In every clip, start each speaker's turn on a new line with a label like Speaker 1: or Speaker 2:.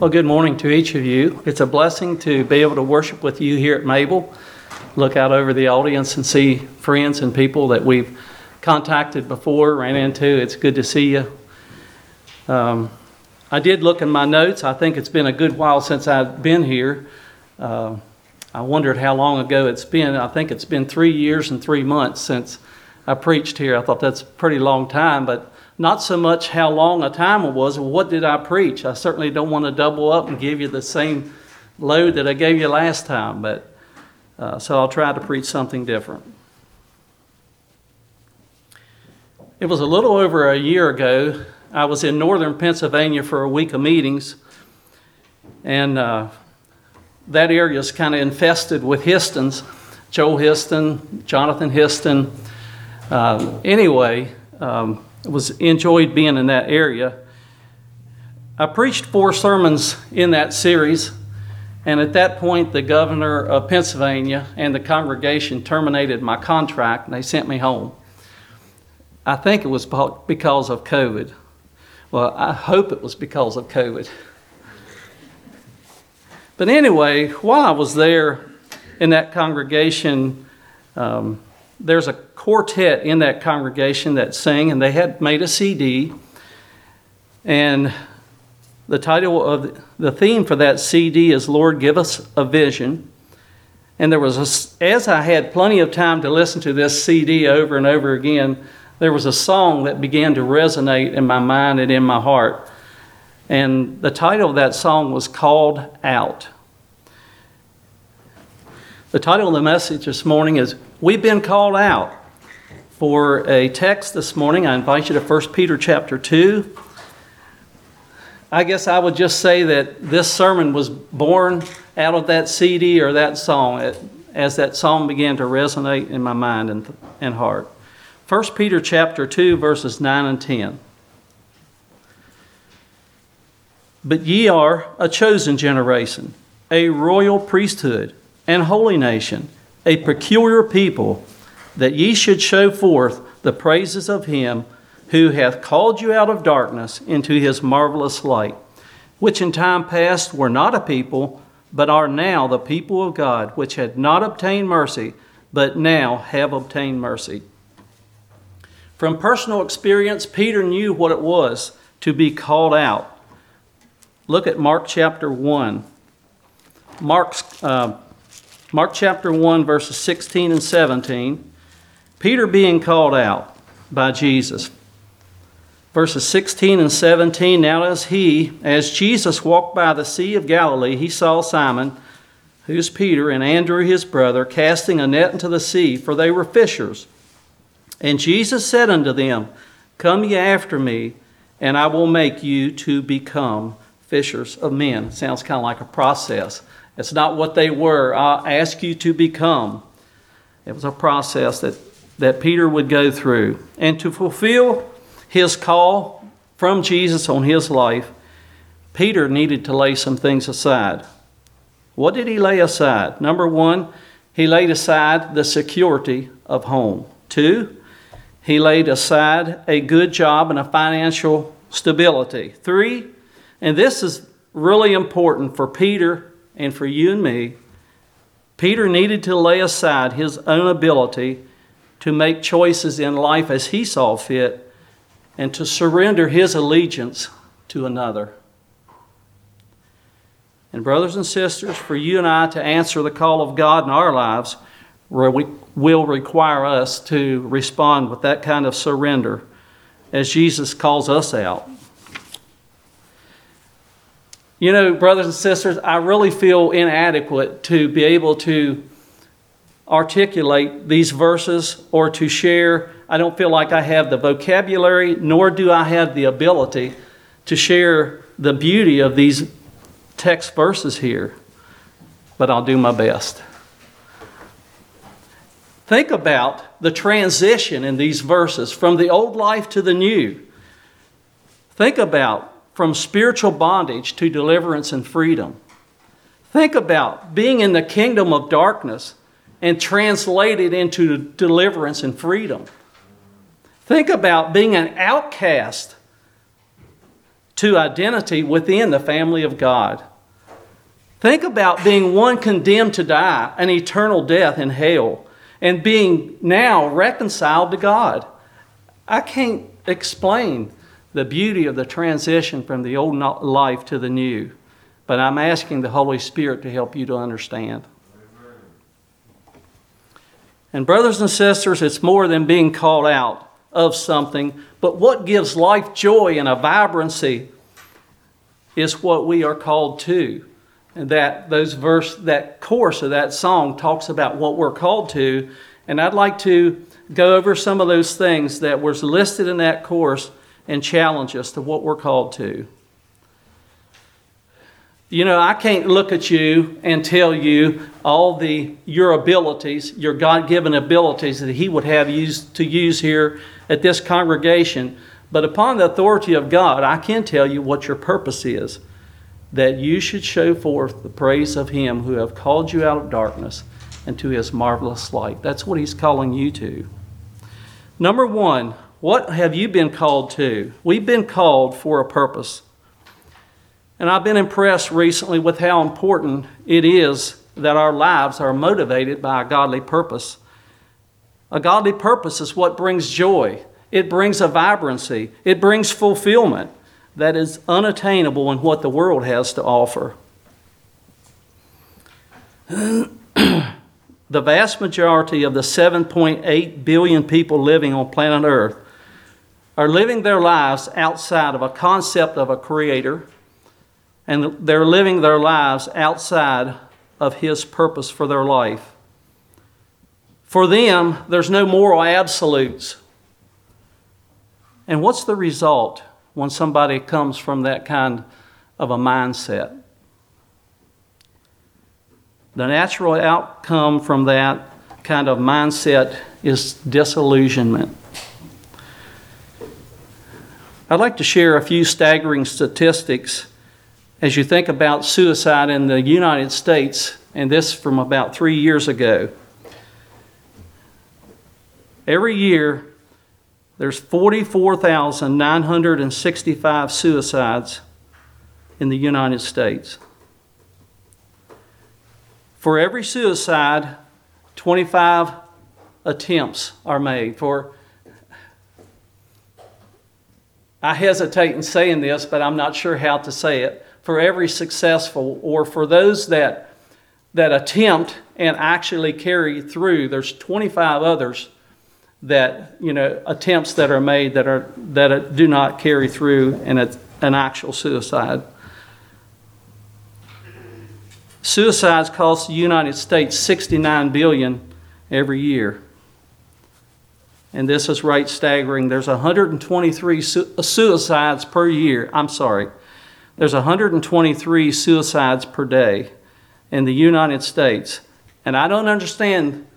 Speaker 1: Well, good morning to each of you. It's a blessing to be able to worship with you here at Mabel. Look out over the audience and see friends and people that we've contacted before, ran into. It's good to see you. Um, I did look in my notes. I think it's been a good while since I've been here. Uh, I wondered how long ago it's been. I think it's been three years and three months since I preached here. I thought that's a pretty long time, but not so much how long a time it was, what did I preach? I certainly don't want to double up and give you the same load that I gave you last time, but uh, so I'll try to preach something different. It was a little over a year ago. I was in northern Pennsylvania for a week of meetings, and uh, that area is kind of infested with Histons. Joel Histon, Jonathan Histon. Uh, anyway, um, was enjoyed being in that area. I preached four sermons in that series, and at that point, the governor of Pennsylvania and the congregation terminated my contract and they sent me home. I think it was because of COVID. Well, I hope it was because of COVID. But anyway, while I was there in that congregation, um, there's a quartet in that congregation that sang, and they had made a CD. And the title of the theme for that CD is Lord, Give Us a Vision. And there was, a, as I had plenty of time to listen to this CD over and over again, there was a song that began to resonate in my mind and in my heart. And the title of that song was Called Out. The title of the message this morning is We've Been Called Out. For a text this morning, I invite you to 1 Peter chapter 2. I guess I would just say that this sermon was born out of that CD or that song as that song began to resonate in my mind and, and heart. 1 Peter chapter 2 verses 9 and 10. But ye are a chosen generation, a royal priesthood, and holy nation, a peculiar people, that ye should show forth the praises of him who hath called you out of darkness into his marvelous light, which in time past were not a people, but are now the people of God, which had not obtained mercy, but now have obtained mercy. From personal experience, Peter knew what it was to be called out. Look at Mark chapter 1. Mark's, uh, Mark chapter 1, verses 16 and 17. Peter being called out by Jesus. Verses 16 and 17 Now, as he, as Jesus walked by the Sea of Galilee, he saw Simon, who's Peter, and Andrew his brother, casting a net into the sea, for they were fishers. And Jesus said unto them, Come ye after me, and I will make you to become fishers of men. Sounds kind of like a process. It's not what they were. I'll ask you to become. It was a process that, that Peter would go through. And to fulfill his call from Jesus on his life, Peter needed to lay some things aside. What did he lay aside? Number one, he laid aside the security of home. Two, he laid aside a good job and a financial stability. Three, and this is really important for Peter and for you and me, Peter needed to lay aside his own ability to make choices in life as he saw fit and to surrender his allegiance to another. And, brothers and sisters, for you and I to answer the call of God in our lives, will require us to respond with that kind of surrender as Jesus calls us out. You know, brothers and sisters, I really feel inadequate to be able to articulate these verses or to share. I don't feel like I have the vocabulary, nor do I have the ability to share the beauty of these text verses here, but I'll do my best. Think about the transition in these verses from the old life to the new. Think about from spiritual bondage to deliverance and freedom. Think about being in the kingdom of darkness and translated into deliverance and freedom. Think about being an outcast to identity within the family of God. Think about being one condemned to die, an eternal death in hell, and being now reconciled to God. I can't explain the beauty of the transition from the old life to the new, but I'm asking the Holy Spirit to help you to understand. And, brothers and sisters, it's more than being called out of something, but what gives life joy and a vibrancy is what we are called to. And that those verse that chorus of that song talks about what we're called to. And I'd like to go over some of those things that was listed in that course and challenge us to what we're called to. You know, I can't look at you and tell you all the your abilities, your God-given abilities that he would have used to use here at this congregation, but upon the authority of God, I can tell you what your purpose is. That you should show forth the praise of him who have called you out of darkness into his marvelous light. That's what he's calling you to. Number 1, what have you been called to? We've been called for a purpose. And I've been impressed recently with how important it is that our lives are motivated by a godly purpose. A godly purpose is what brings joy, it brings a vibrancy, it brings fulfillment that is unattainable in what the world has to offer. the vast majority of the 7.8 billion people living on planet Earth are living their lives outside of a concept of a creator, and they're living their lives outside of His purpose for their life. For them, there's no moral absolutes. And what's the result when somebody comes from that kind of a mindset? The natural outcome from that kind of mindset is disillusionment. I'd like to share a few staggering statistics as you think about suicide in the United States, and this from about three years ago. Every year, there's 44,965 suicides in the United States. For every suicide, 25 attempts are made. For I hesitate in saying this, but I'm not sure how to say it. For every successful, or for those that that attempt and actually carry through, there's 25 others that you know attempts that are made that are that do not carry through and it's an actual suicide. Suicides cost the United States 69 billion every year and this is right staggering. There's 123 su- suicides per year. I'm sorry. There's 123 suicides per day in the United States. And I don't understand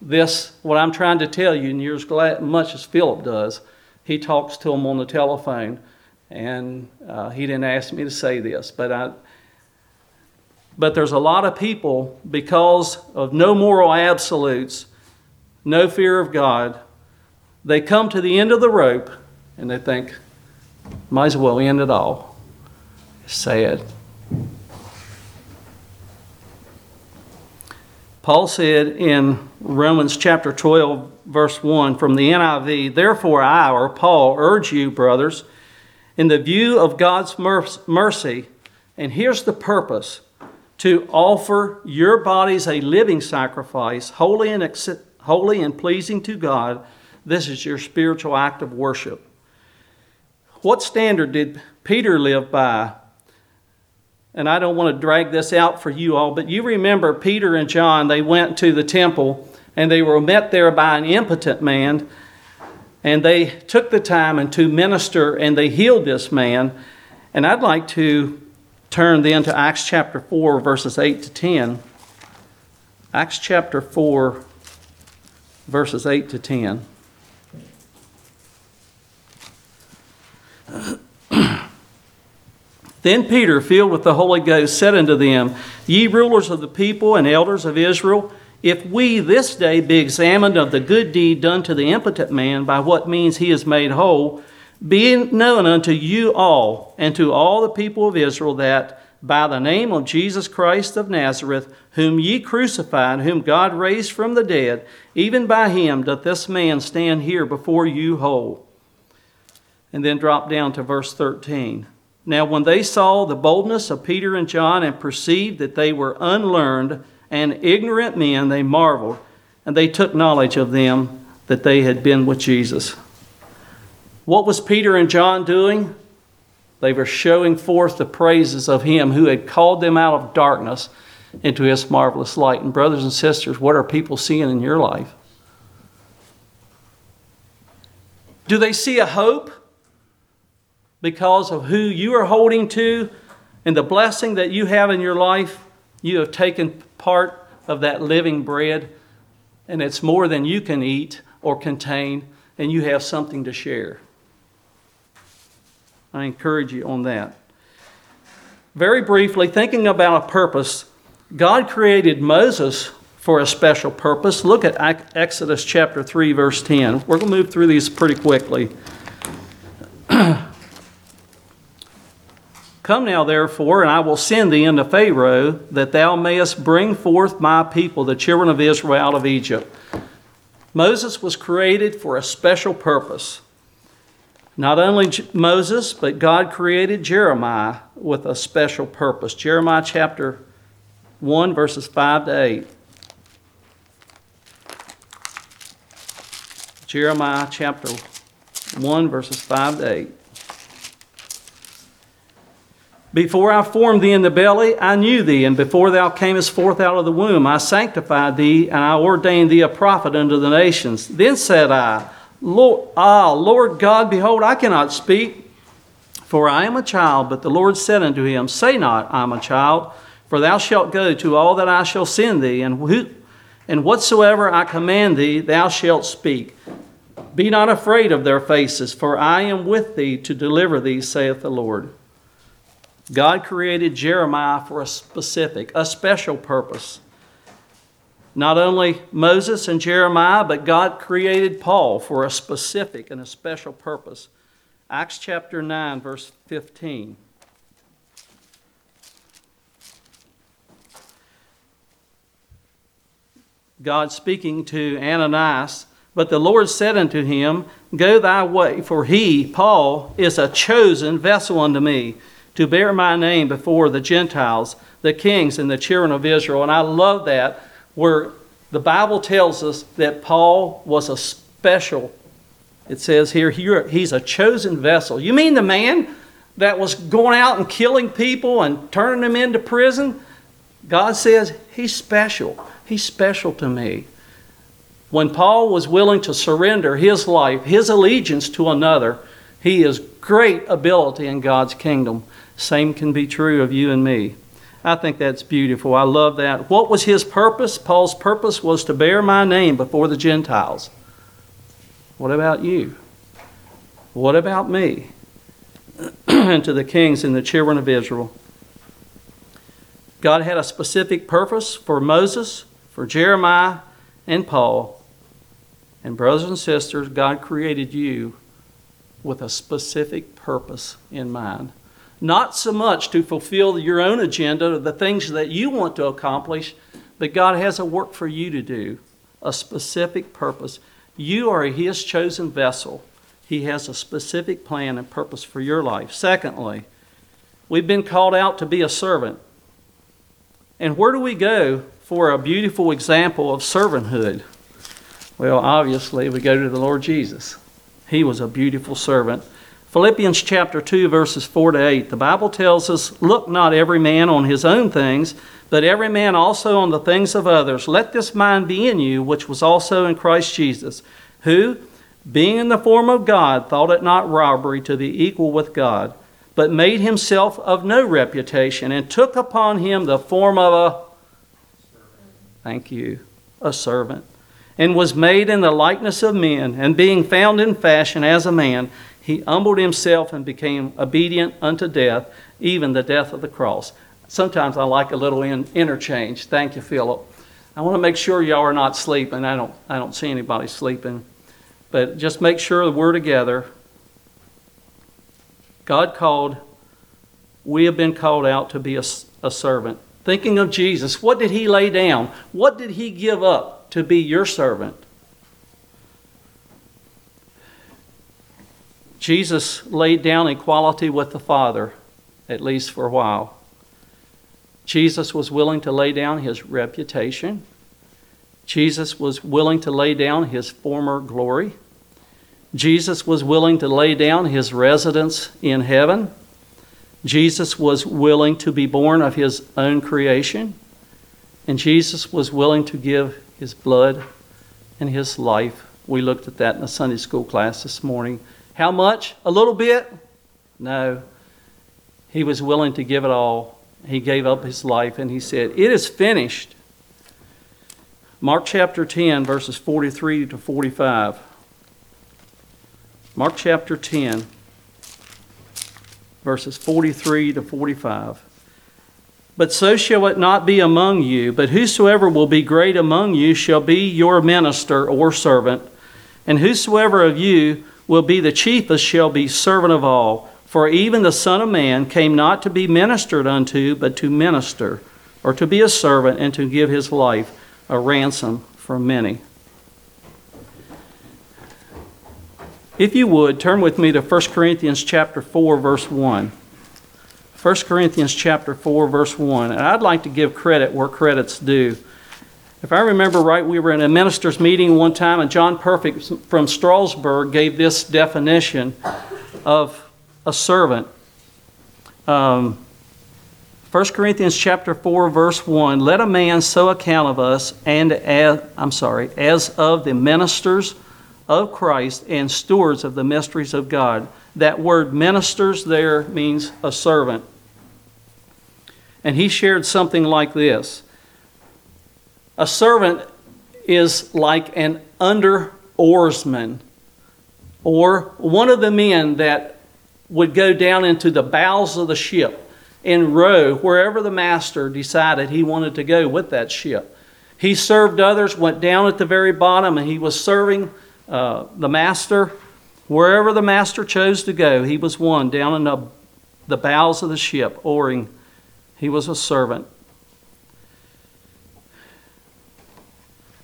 Speaker 1: this, what I'm trying to tell you, near as much as Philip does. He talks to him on the telephone, and uh, he didn't ask me to say this, but I. But there's a lot of people because of no moral absolutes, no fear of God, they come to the end of the rope and they think, might as well end it all. Sad. Paul said in Romans chapter 12, verse 1 from the NIV, Therefore I, or Paul, urge you, brothers, in the view of God's mercy, and here's the purpose to offer your bodies a living sacrifice, holy and, holy and pleasing to God this is your spiritual act of worship. What standard did Peter live by? And I don't want to drag this out for you all, but you remember Peter and John, they went to the temple and they were met there by an impotent man. And they took the time and to minister and they healed this man. And I'd like to turn then to Acts chapter 4, verses 8 to 10. Acts chapter 4, verses 8 to 10. Then Peter, filled with the Holy Ghost, said unto them, Ye rulers of the people and elders of Israel, if we this day be examined of the good deed done to the impotent man, by what means he is made whole, Be it known unto you all and to all the people of Israel that by the name of Jesus Christ of Nazareth, whom ye crucified, whom God raised from the dead, even by him doth this man stand here before you whole. And then drop down to verse 13. Now, when they saw the boldness of Peter and John and perceived that they were unlearned and ignorant men, they marveled, and they took knowledge of them that they had been with Jesus. What was Peter and John doing? They were showing forth the praises of Him who had called them out of darkness into His marvelous light. And, brothers and sisters, what are people seeing in your life? Do they see a hope because of who you are holding to and the blessing that you have in your life? You have taken part of that living bread, and it's more than you can eat or contain, and you have something to share. I encourage you on that. Very briefly, thinking about a purpose, God created Moses for a special purpose. Look at Exodus chapter 3, verse 10. We're going to move through these pretty quickly. Come now, therefore, and I will send thee unto Pharaoh, that thou mayest bring forth my people, the children of Israel, out of Egypt. Moses was created for a special purpose. Not only Moses, but God created Jeremiah with a special purpose. Jeremiah chapter 1, verses 5 to 8. Jeremiah chapter 1, verses 5 to 8. Before I formed thee in the belly, I knew thee, and before thou camest forth out of the womb, I sanctified thee, and I ordained thee a prophet unto the nations. Then said I, Lord, ah, Lord God, behold, I cannot speak, for I am a child. But the Lord said unto him, Say not, I am a child, for thou shalt go to all that I shall send thee, and, who, and whatsoever I command thee, thou shalt speak. Be not afraid of their faces, for I am with thee to deliver thee, saith the Lord. God created Jeremiah for a specific, a special purpose. Not only Moses and Jeremiah, but God created Paul for a specific and a special purpose. Acts chapter 9, verse 15. God speaking to Ananias, but the Lord said unto him, Go thy way, for he, Paul, is a chosen vessel unto me to bear my name before the Gentiles, the kings, and the children of Israel. And I love that where the Bible tells us that Paul was a special, it says here, he's a chosen vessel. You mean the man that was going out and killing people and turning them into prison? God says he's special. He's special to me. When Paul was willing to surrender his life, his allegiance to another, he is great ability in God's kingdom. Same can be true of you and me. I think that's beautiful. I love that. What was his purpose? Paul's purpose was to bear my name before the Gentiles. What about you? What about me? and to the kings and the children of Israel. God had a specific purpose for Moses, for Jeremiah, and Paul. And, brothers and sisters, God created you with a specific purpose in mind not so much to fulfill your own agenda, or the things that you want to accomplish, but God has a work for you to do, a specific purpose. You are His chosen vessel. He has a specific plan and purpose for your life. Secondly, we've been called out to be a servant. And where do we go for a beautiful example of servanthood? Well, obviously, we go to the Lord Jesus. He was a beautiful servant. Philippians chapter 2, verses 4 to 8, the Bible tells us, Look not every man on his own things, but every man also on the things of others. Let this mind be in you, which was also in Christ Jesus, who, being in the form of God, thought it not robbery to be equal with God, but made himself of no reputation, and took upon him the form of a thank you, a servant, and was made in the likeness of men, and being found in fashion as a man, he humbled himself and became obedient unto death, even the death of the cross. Sometimes I like a little in, interchange. Thank you, Philip. I want to make sure y'all are not sleeping. I don't, I don't see anybody sleeping. But just make sure we're together. God called, we have been called out to be a, a servant. Thinking of Jesus, what did he lay down? What did he give up to be your servant? Jesus laid down equality with the Father, at least for a while. Jesus was willing to lay down his reputation. Jesus was willing to lay down his former glory. Jesus was willing to lay down his residence in heaven. Jesus was willing to be born of his own creation. And Jesus was willing to give his blood and his life. We looked at that in the Sunday school class this morning. How much? A little bit? No. He was willing to give it all. He gave up his life and he said, It is finished. Mark chapter 10, verses 43 to 45. Mark chapter 10, verses 43 to 45. But so shall it not be among you, but whosoever will be great among you shall be your minister or servant, and whosoever of you will be the chiefest shall be servant of all. For even the Son of Man came not to be ministered unto, but to minister, or to be a servant, and to give his life a ransom for many. If you would, turn with me to 1 Corinthians chapter 4 verse 1. 1 Corinthians chapter 4 verse 1. And I'd like to give credit where credit's due. If I remember right, we were in a minister's meeting one time and John Perfect from Strasbourg gave this definition of a servant. Um, 1 Corinthians chapter 4 verse 1 let a man so account of us and as I'm sorry as of the ministers of Christ and stewards of the mysteries of God. That word ministers there means a servant. And he shared something like this A servant is like an under oarsman or one of the men that would go down into the bowels of the ship and row wherever the master decided he wanted to go with that ship. He served others, went down at the very bottom, and he was serving uh, the master, wherever the master chose to go, he was one down in the, the bowels of the ship, oaring. He was a servant.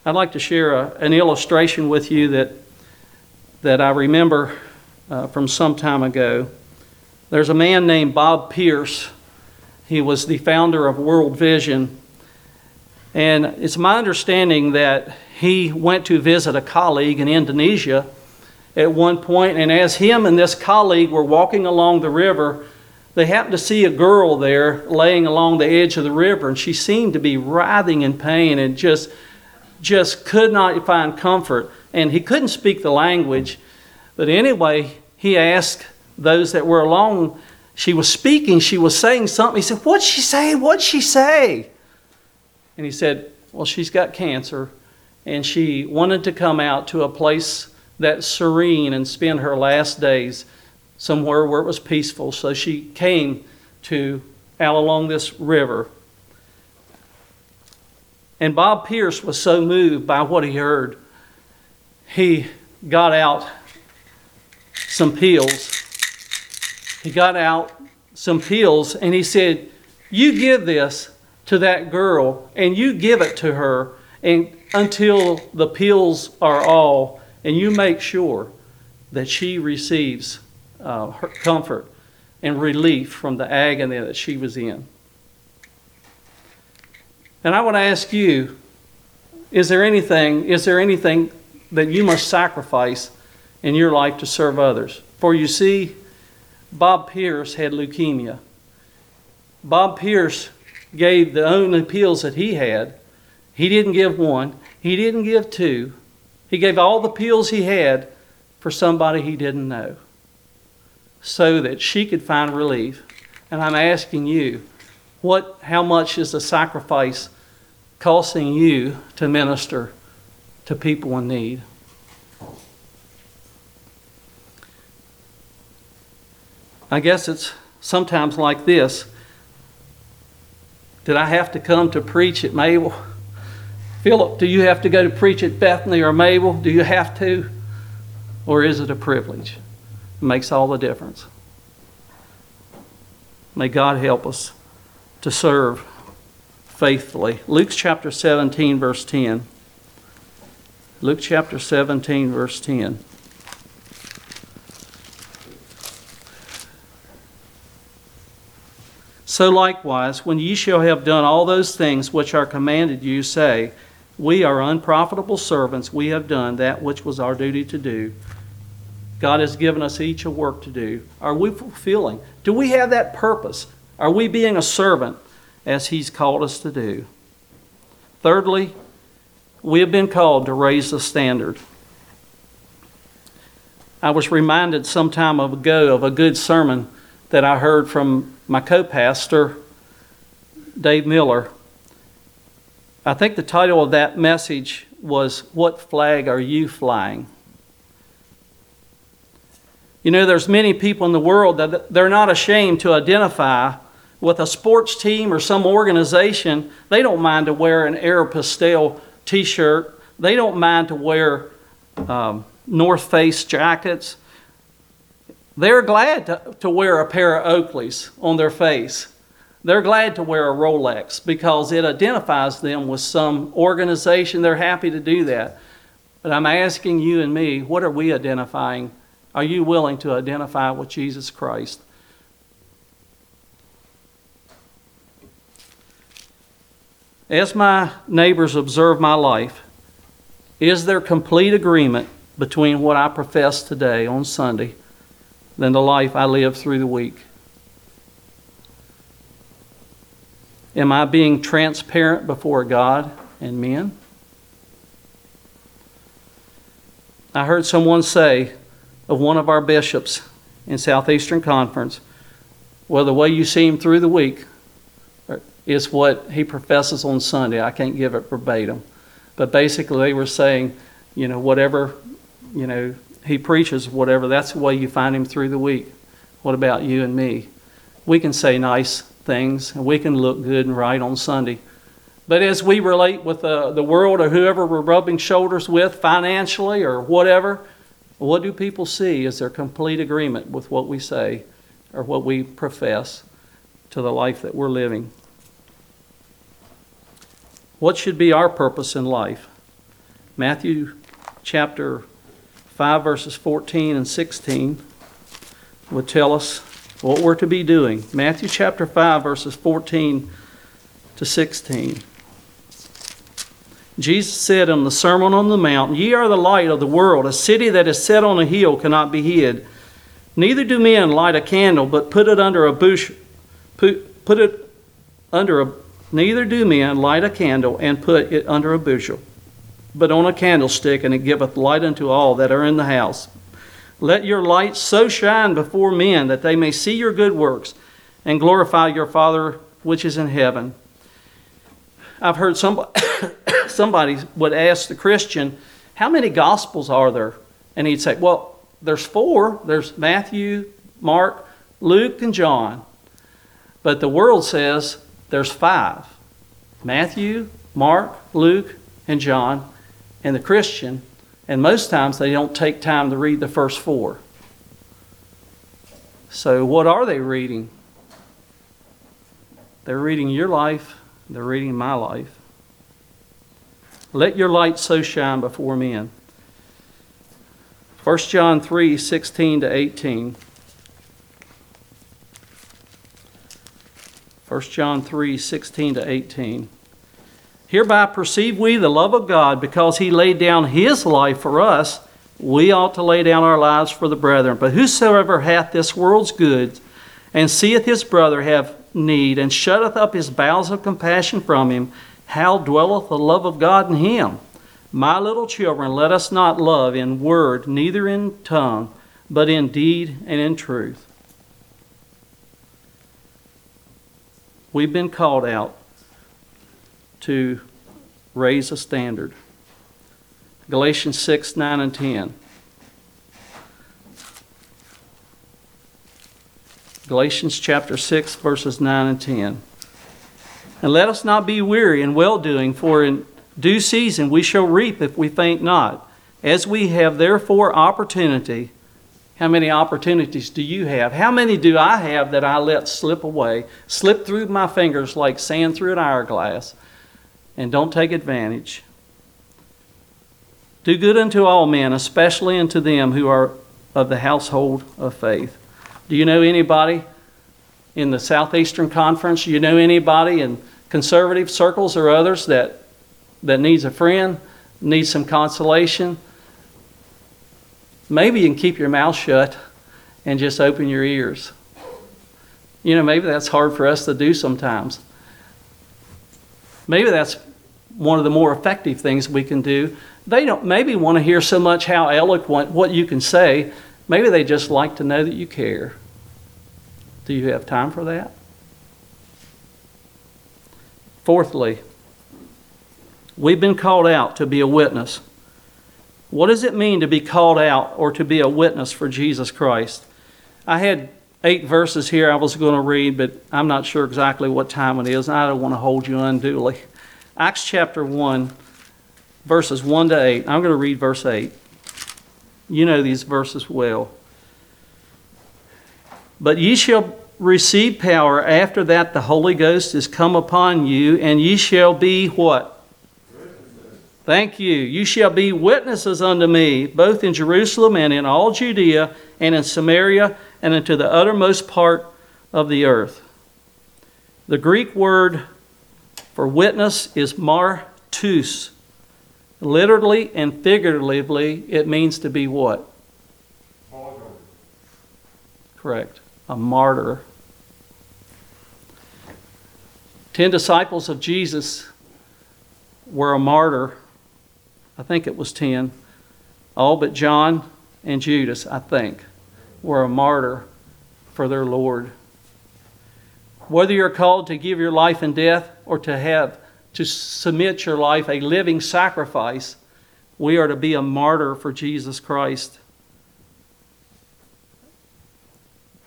Speaker 1: I'd like to share a, an illustration with you that, that I remember uh, from some time ago. There's a man named Bob Pierce. He was the founder of World Vision. And it's my understanding that he went to visit a colleague in Indonesia at one point. point, and as him and this colleague were walking along the river, they happened to see a girl there laying along the edge of the river, and she seemed to be writhing in pain and just just could not find comfort. And he couldn't speak the language, but anyway, he asked those that were along. She was speaking. She was saying something. He said, "What'd she say? What'd she say?" And he said, "Well, she's got cancer." and she wanted to come out to a place that's serene and spend her last days somewhere where it was peaceful. So she came to out along this river. And Bob Pierce was so moved by what he heard, he got out some pills. He got out some pills and he said, You give this to that girl and you give it to her and until the pills are all, and you make sure that she receives uh, her comfort and relief from the agony that she was in. And I want to ask you, is there anything, is there anything that you must sacrifice in your life to serve others? For you see, Bob Pierce had leukemia. Bob Pierce gave the only pills that he had he didn't give one, he didn't give two. He gave all the pills he had for somebody he didn't know so that she could find relief. And I'm asking you, what, how much is the sacrifice costing you to minister to people in need? I guess it's sometimes like this. Did I have to come to preach at Mabel? Philip, do you have to go to preach at Bethany or Mabel? Do you have to? Or is it a privilege? It makes all the difference. May God help us to serve faithfully. Luke chapter 17, verse 10. Luke chapter 17, verse 10. So likewise, when ye shall have done all those things which are commanded you, say, We are unprofitable servants, we have done that which was our duty to do. God has given us each a work to do. Are we fulfilling? Do we have that purpose? Are we being a servant as He's called us to do? Thirdly, we have been called to raise the standard. I was reminded some time ago of a good sermon that I heard from my co pastor, Dave Miller. I think the title of that message was What Flag Are You Flying? You know, there's many people in the world that they're not ashamed to identify with a sports team or some organization. They don't mind to wear an Aeropostale t-shirt. They don't mind to wear um, North Face jackets. They're glad to, to wear a pair of Oakleys on their face. They're glad to wear a Rolex because it identifies them with some organization. They're happy to do that. But I'm asking you and me, what are we identifying? Are you willing to identify with Jesus Christ? As my neighbors observe my life, is there complete agreement between what I profess today on Sunday than the life I live through the week? Am I being transparent before God and men? I heard someone say of one of our bishops in Southeastern Conference, well, the way you see him through the week is what he professes on Sunday. I can't give it verbatim. But basically, they were saying, you know, whatever, you know, he preaches, whatever, that's the way you find him through the week. What about you and me? We can say nice things and we can look good and right on Sunday. But as we relate with uh, the world or whoever we're rubbing shoulders with financially or whatever, what do people see? Is there complete agreement with what we say or what we profess to the life that we're living? What should be our purpose in life? Matthew chapter 5, verses 14 and 16 would tell us what we're to be doing. Matthew chapter 5, verses 14 to 16. Jesus said in the Sermon on the Mount, Ye are the light of the world. A city that is set on a hill cannot be hid. Neither do men light a candle, but put it under a bush, put, put it under a Neither do men light a candle and put it under a bushel, but on a candlestick, and it giveth light unto all that are in the house. Let your light so shine before men that they may see your good works and glorify your Father which is in heaven. I've heard somebody, somebody would ask the Christian, How many Gospels are there? And he'd say, Well, there's four there's Matthew, Mark, Luke, and John. But the world says there's five Matthew, Mark, Luke, and John, and the Christian. And most times they don't take time to read the first four. So, what are they reading? They're reading your life, they're reading my life. Let your light so shine before men. 1 John 3 16 to 18. 1 John 3 16 to 18. Hereby perceive we the love of God because he laid down his life for us. We ought to lay down our lives for the brethren. But whosoever hath this world's goods and seeth his brother have need and shutteth up his bowels of compassion from him, how dwelleth the love of God in him? My little children, let us not love in word, neither in tongue, but in deed and in truth. We've been called out to raise a standard. Galatians 6, 9, and 10. Galatians chapter 6, verses 9 and 10. And let us not be weary in well doing, for in due season we shall reap if we faint not. As we have therefore opportunity, How many opportunities do you have? How many do I have that I let slip away, slip through my fingers like sand through an hourglass, and don't take advantage? Do good unto all men, especially unto them who are of the household of faith. Do you know anybody in the Southeastern Conference? Do you know anybody in conservative circles or others that, that needs a friend, needs some consolation? Maybe you can keep your mouth shut and just open your ears. You know, maybe that's hard for us to do sometimes. Maybe that's one of the more effective things we can do. They don't maybe want to hear so much how eloquent what you can say. Maybe they just like to know that you care. Do you have time for that? Fourthly, we've been called out to be a witness. What does it mean to be called out or to be a witness for Jesus Christ? I had eight verses here I was going to read, but I'm not sure exactly what time it is, and I don't want to hold you unduly. Acts chapter 1, verses 1 to 8. I'm going to read verse 8. You know these verses well. But ye shall receive power after that the Holy Ghost is come upon you, and ye shall be what? Thank you. You shall be witnesses unto me, both in Jerusalem and in all Judea and in Samaria and into the uttermost part of the earth. The Greek word for witness is martus. Literally and figuratively, it means to be what? Correct. A martyr. Ten disciples of Jesus were a martyr I think it was 10. All but John and Judas, I think, were a martyr for their Lord. Whether you're called to give your life in death or to have to submit your life a living sacrifice, we are to be a martyr for Jesus Christ.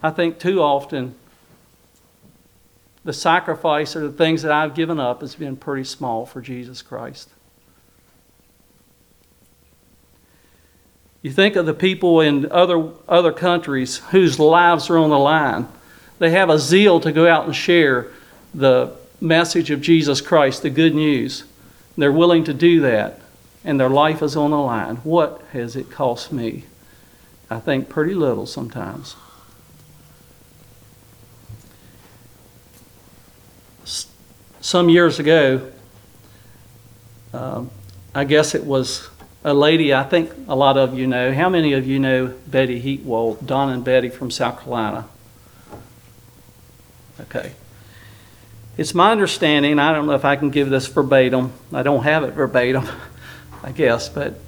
Speaker 1: I think too often the sacrifice or the things that I've given up has been pretty small for Jesus Christ. You think of the people in other, other countries whose lives are on the line. They have a zeal to go out and share the message of Jesus Christ, the good news. They're willing to do that, and their life is on the line. What has it cost me? I think pretty little sometimes. Some years ago, um, I guess it was a lady I think a lot of you know. How many of you know Betty Heatwole, Don and Betty from South Carolina? Okay. It's my understanding, I don't know if I can give this verbatim. I don't have it verbatim, I guess, but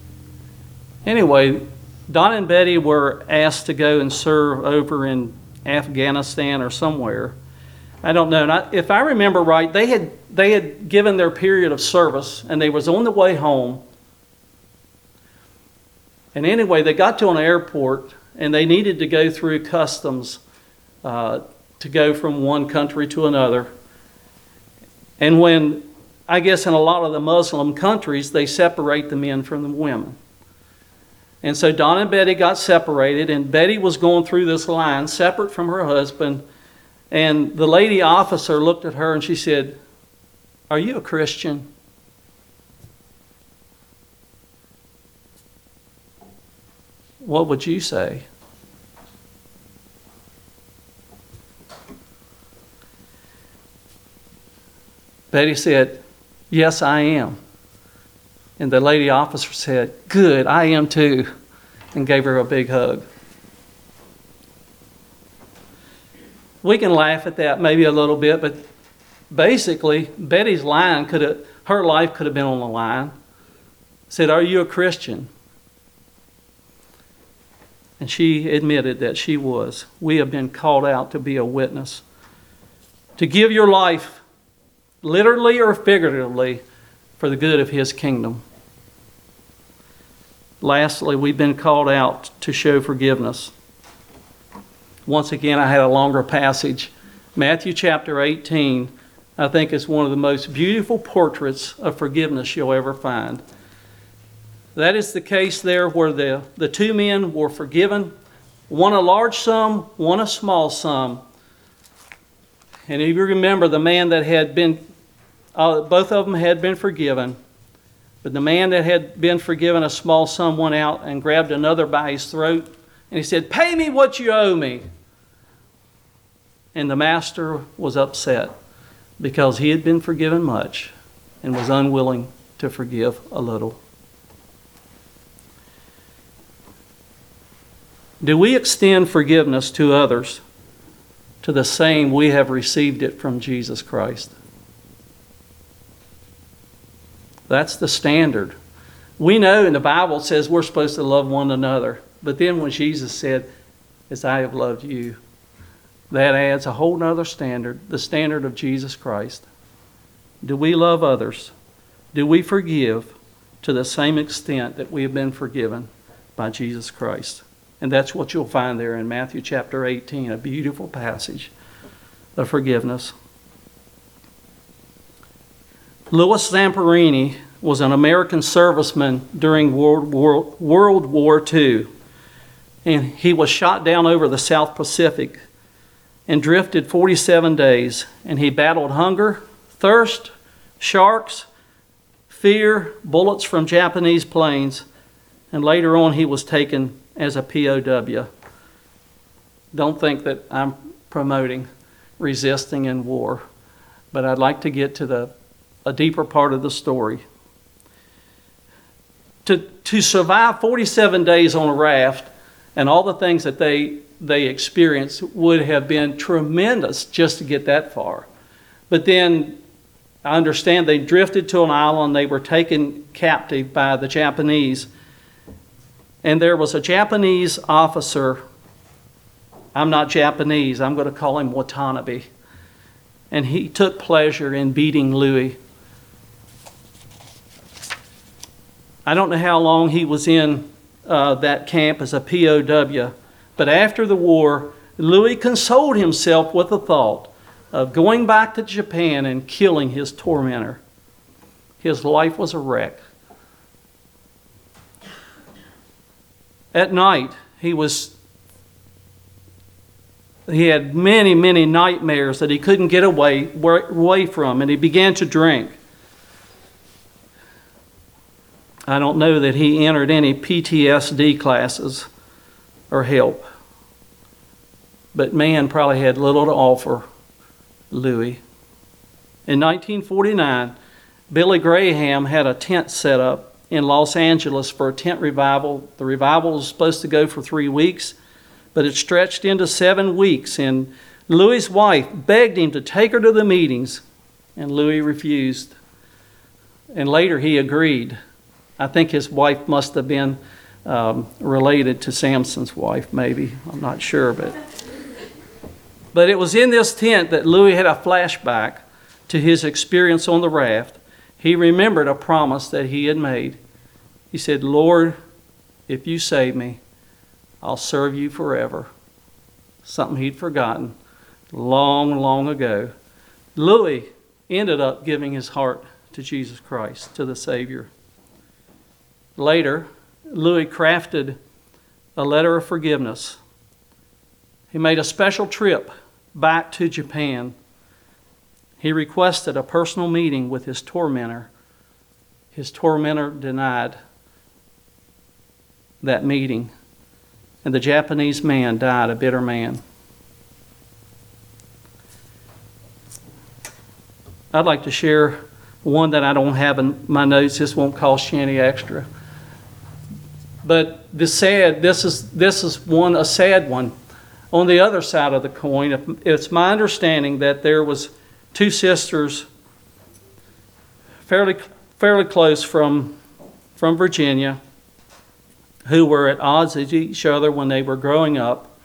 Speaker 1: anyway, Don and Betty were asked to go and serve over in Afghanistan or somewhere. I don't know. if I remember right, they had they had given their period of service and they was on the way home and anyway, they got to an airport and they needed to go through customs uh, to go from one country to another. And when, I guess, in a lot of the Muslim countries, they separate the men from the women. And so Don and Betty got separated, and Betty was going through this line separate from her husband. And the lady officer looked at her and she said, Are you a Christian? What would you say? Betty said, Yes, I am. And the lady officer said, Good, I am too, and gave her a big hug. We can laugh at that maybe a little bit, but basically, Betty's line could have, her life could have been on the line. Said, Are you a Christian? And she admitted that she was. We have been called out to be a witness, to give your life, literally or figuratively, for the good of His kingdom. Lastly, we've been called out to show forgiveness. Once again, I had a longer passage. Matthew chapter 18, I think, is one of the most beautiful portraits of forgiveness you'll ever find. That is the case there where the, the two men were forgiven, one a large sum, one a small sum. And if you remember, the man that had been, uh, both of them had been forgiven. But the man that had been forgiven a small sum went out and grabbed another by his throat and he said, Pay me what you owe me. And the master was upset because he had been forgiven much and was unwilling to forgive a little. Do we extend forgiveness to others to the same we have received it from Jesus Christ? That's the standard. We know in the Bible it says we're supposed to love one another. But then when Jesus said, As I have loved you, that adds a whole nother standard, the standard of Jesus Christ. Do we love others? Do we forgive to the same extent that we have been forgiven by Jesus Christ? And that's what you'll find there in Matthew chapter 18, a beautiful passage of forgiveness. Louis Zamperini was an American serviceman during World War, World War II. And he was shot down over the South Pacific and drifted 47 days. And he battled hunger, thirst, sharks, fear, bullets from Japanese planes. And later on, he was taken as a POW. Don't think that I'm promoting resisting in war, but I'd like to get to the a deeper part of the story. To, to survive 47 days on a raft and all the things that they, they experienced would have been tremendous just to get that far. But then I understand they drifted to an island, they were taken captive by the Japanese and there was a Japanese officer. I'm not Japanese, I'm going to call him Watanabe. And he took pleasure in beating Louis. I don't know how long he was in uh, that camp as a POW, but after the war, Louis consoled himself with the thought of going back to Japan and killing his tormentor. His life was a wreck. At night, he was he had many, many nightmares that he couldn't get away, away from, and he began to drink. I don't know that he entered any PTSD classes or help, but man probably had little to offer Louis. In 1949, Billy Graham had a tent set up in Los Angeles for a tent revival. The revival was supposed to go for three weeks, but it stretched into seven weeks. And Louis's wife begged him to take her to the meetings, and Louis refused. And later he agreed. I think his wife must have been um, related to Samson's wife, maybe. I'm not sure, but. But it was in this tent that Louis had a flashback to his experience on the raft. He remembered a promise that he had made. He said, Lord, if you save me, I'll serve you forever. Something he'd forgotten long, long ago. Louis ended up giving his heart to Jesus Christ, to the Savior. Later, Louis crafted a letter of forgiveness. He made a special trip back to Japan. He requested a personal meeting with his tormentor. His tormentor denied that meeting. And the Japanese man died a bitter man. I'd like to share one that I don't have in my notes. This won't cost you any extra. But the sad, this is this is one a sad one. On the other side of the coin, it's my understanding that there was two sisters, fairly fairly close from from Virginia, who were at odds with each other when they were growing up.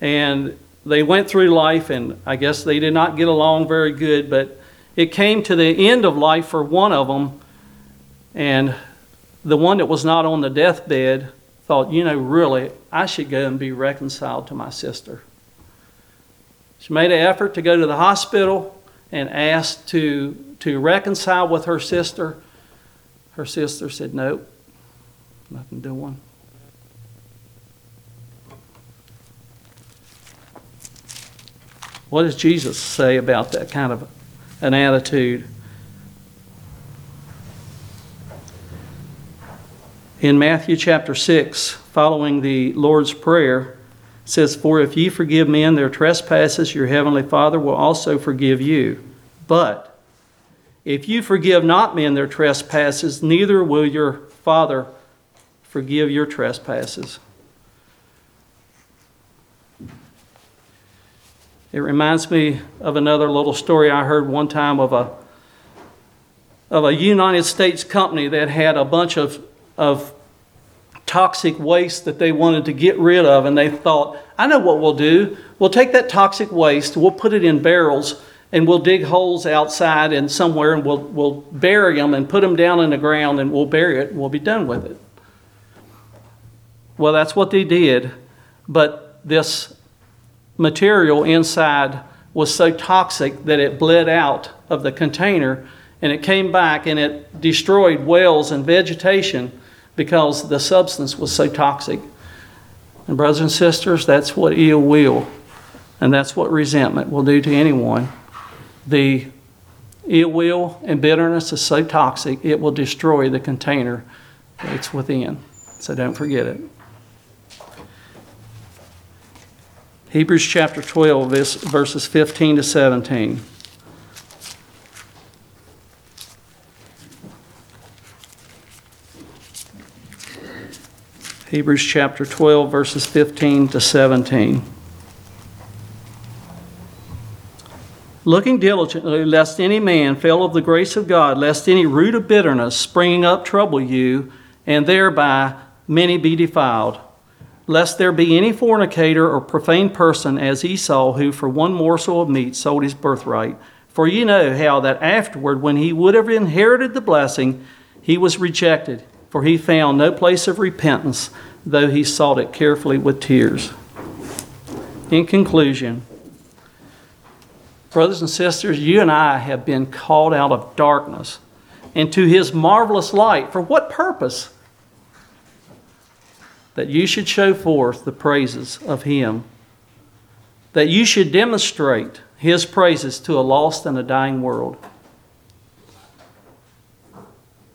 Speaker 1: And they went through life, and I guess they did not get along very good, but it came to the end of life for one of them, and the one that was not on the deathbed thought, you know, really, I should go and be reconciled to my sister. She made an effort to go to the hospital and asked to, to reconcile with her sister. Her sister said, Nope, nothing doing. What does Jesus say about that kind of an attitude? In Matthew chapter 6, following the Lord's Prayer, says, For if ye forgive men their trespasses, your heavenly Father will also forgive you. But if you forgive not men their trespasses, neither will your Father forgive your trespasses. It reminds me of another little story I heard one time of a of a United States company that had a bunch of of toxic waste that they wanted to get rid of and they thought, I know what we'll do. We'll take that toxic waste, we'll put it in barrels and we'll dig holes outside and somewhere and we'll we'll bury them and put them down in the ground and we'll bury it and we'll be done with it. Well, that's what they did, but this material inside was so toxic that it bled out of the container and it came back and it destroyed wells and vegetation because the substance was so toxic. And, brothers and sisters, that's what ill will and that's what resentment will do to anyone. The ill will and bitterness is so toxic, it will destroy the container that it's within. So don't forget it. Hebrews chapter 12, this, verses 15 to 17. Hebrews chapter 12, verses 15 to 17. Looking diligently, lest any man fail of the grace of God, lest any root of bitterness springing up trouble you, and thereby many be defiled lest there be any fornicator or profane person as Esau, who for one morsel of meat sold his birthright. For ye know how that afterward, when he would have inherited the blessing, he was rejected, for he found no place of repentance, though he sought it carefully with tears. In conclusion, brothers and sisters, you and I have been called out of darkness into his marvelous light. For what purpose? That you should show forth the praises of Him, that you should demonstrate His praises to a lost and a dying world.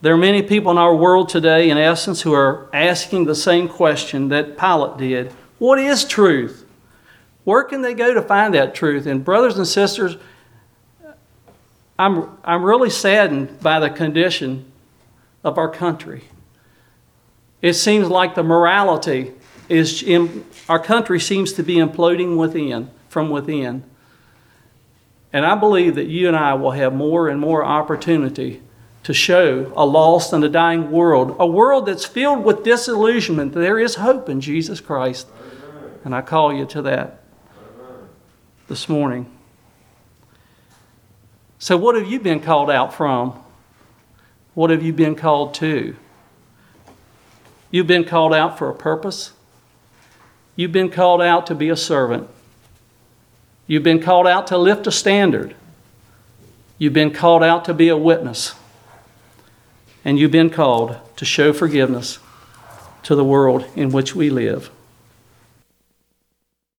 Speaker 1: There are many people in our world today, in essence, who are asking the same question that Pilate did What is truth? Where can they go to find that truth? And, brothers and sisters, I'm, I'm really saddened by the condition of our country. It seems like the morality is in, our country seems to be imploding within, from within. And I believe that you and I will have more and more opportunity to show a lost and a dying world, a world that's filled with disillusionment. There is hope in Jesus Christ. And I call you to that this morning. So, what have you been called out from? What have you been called to? You've been called out for a purpose. You've been called out to be a servant. You've been called out to lift a standard. You've been called out to be a witness. And you've been called to show forgiveness to the world in which we live.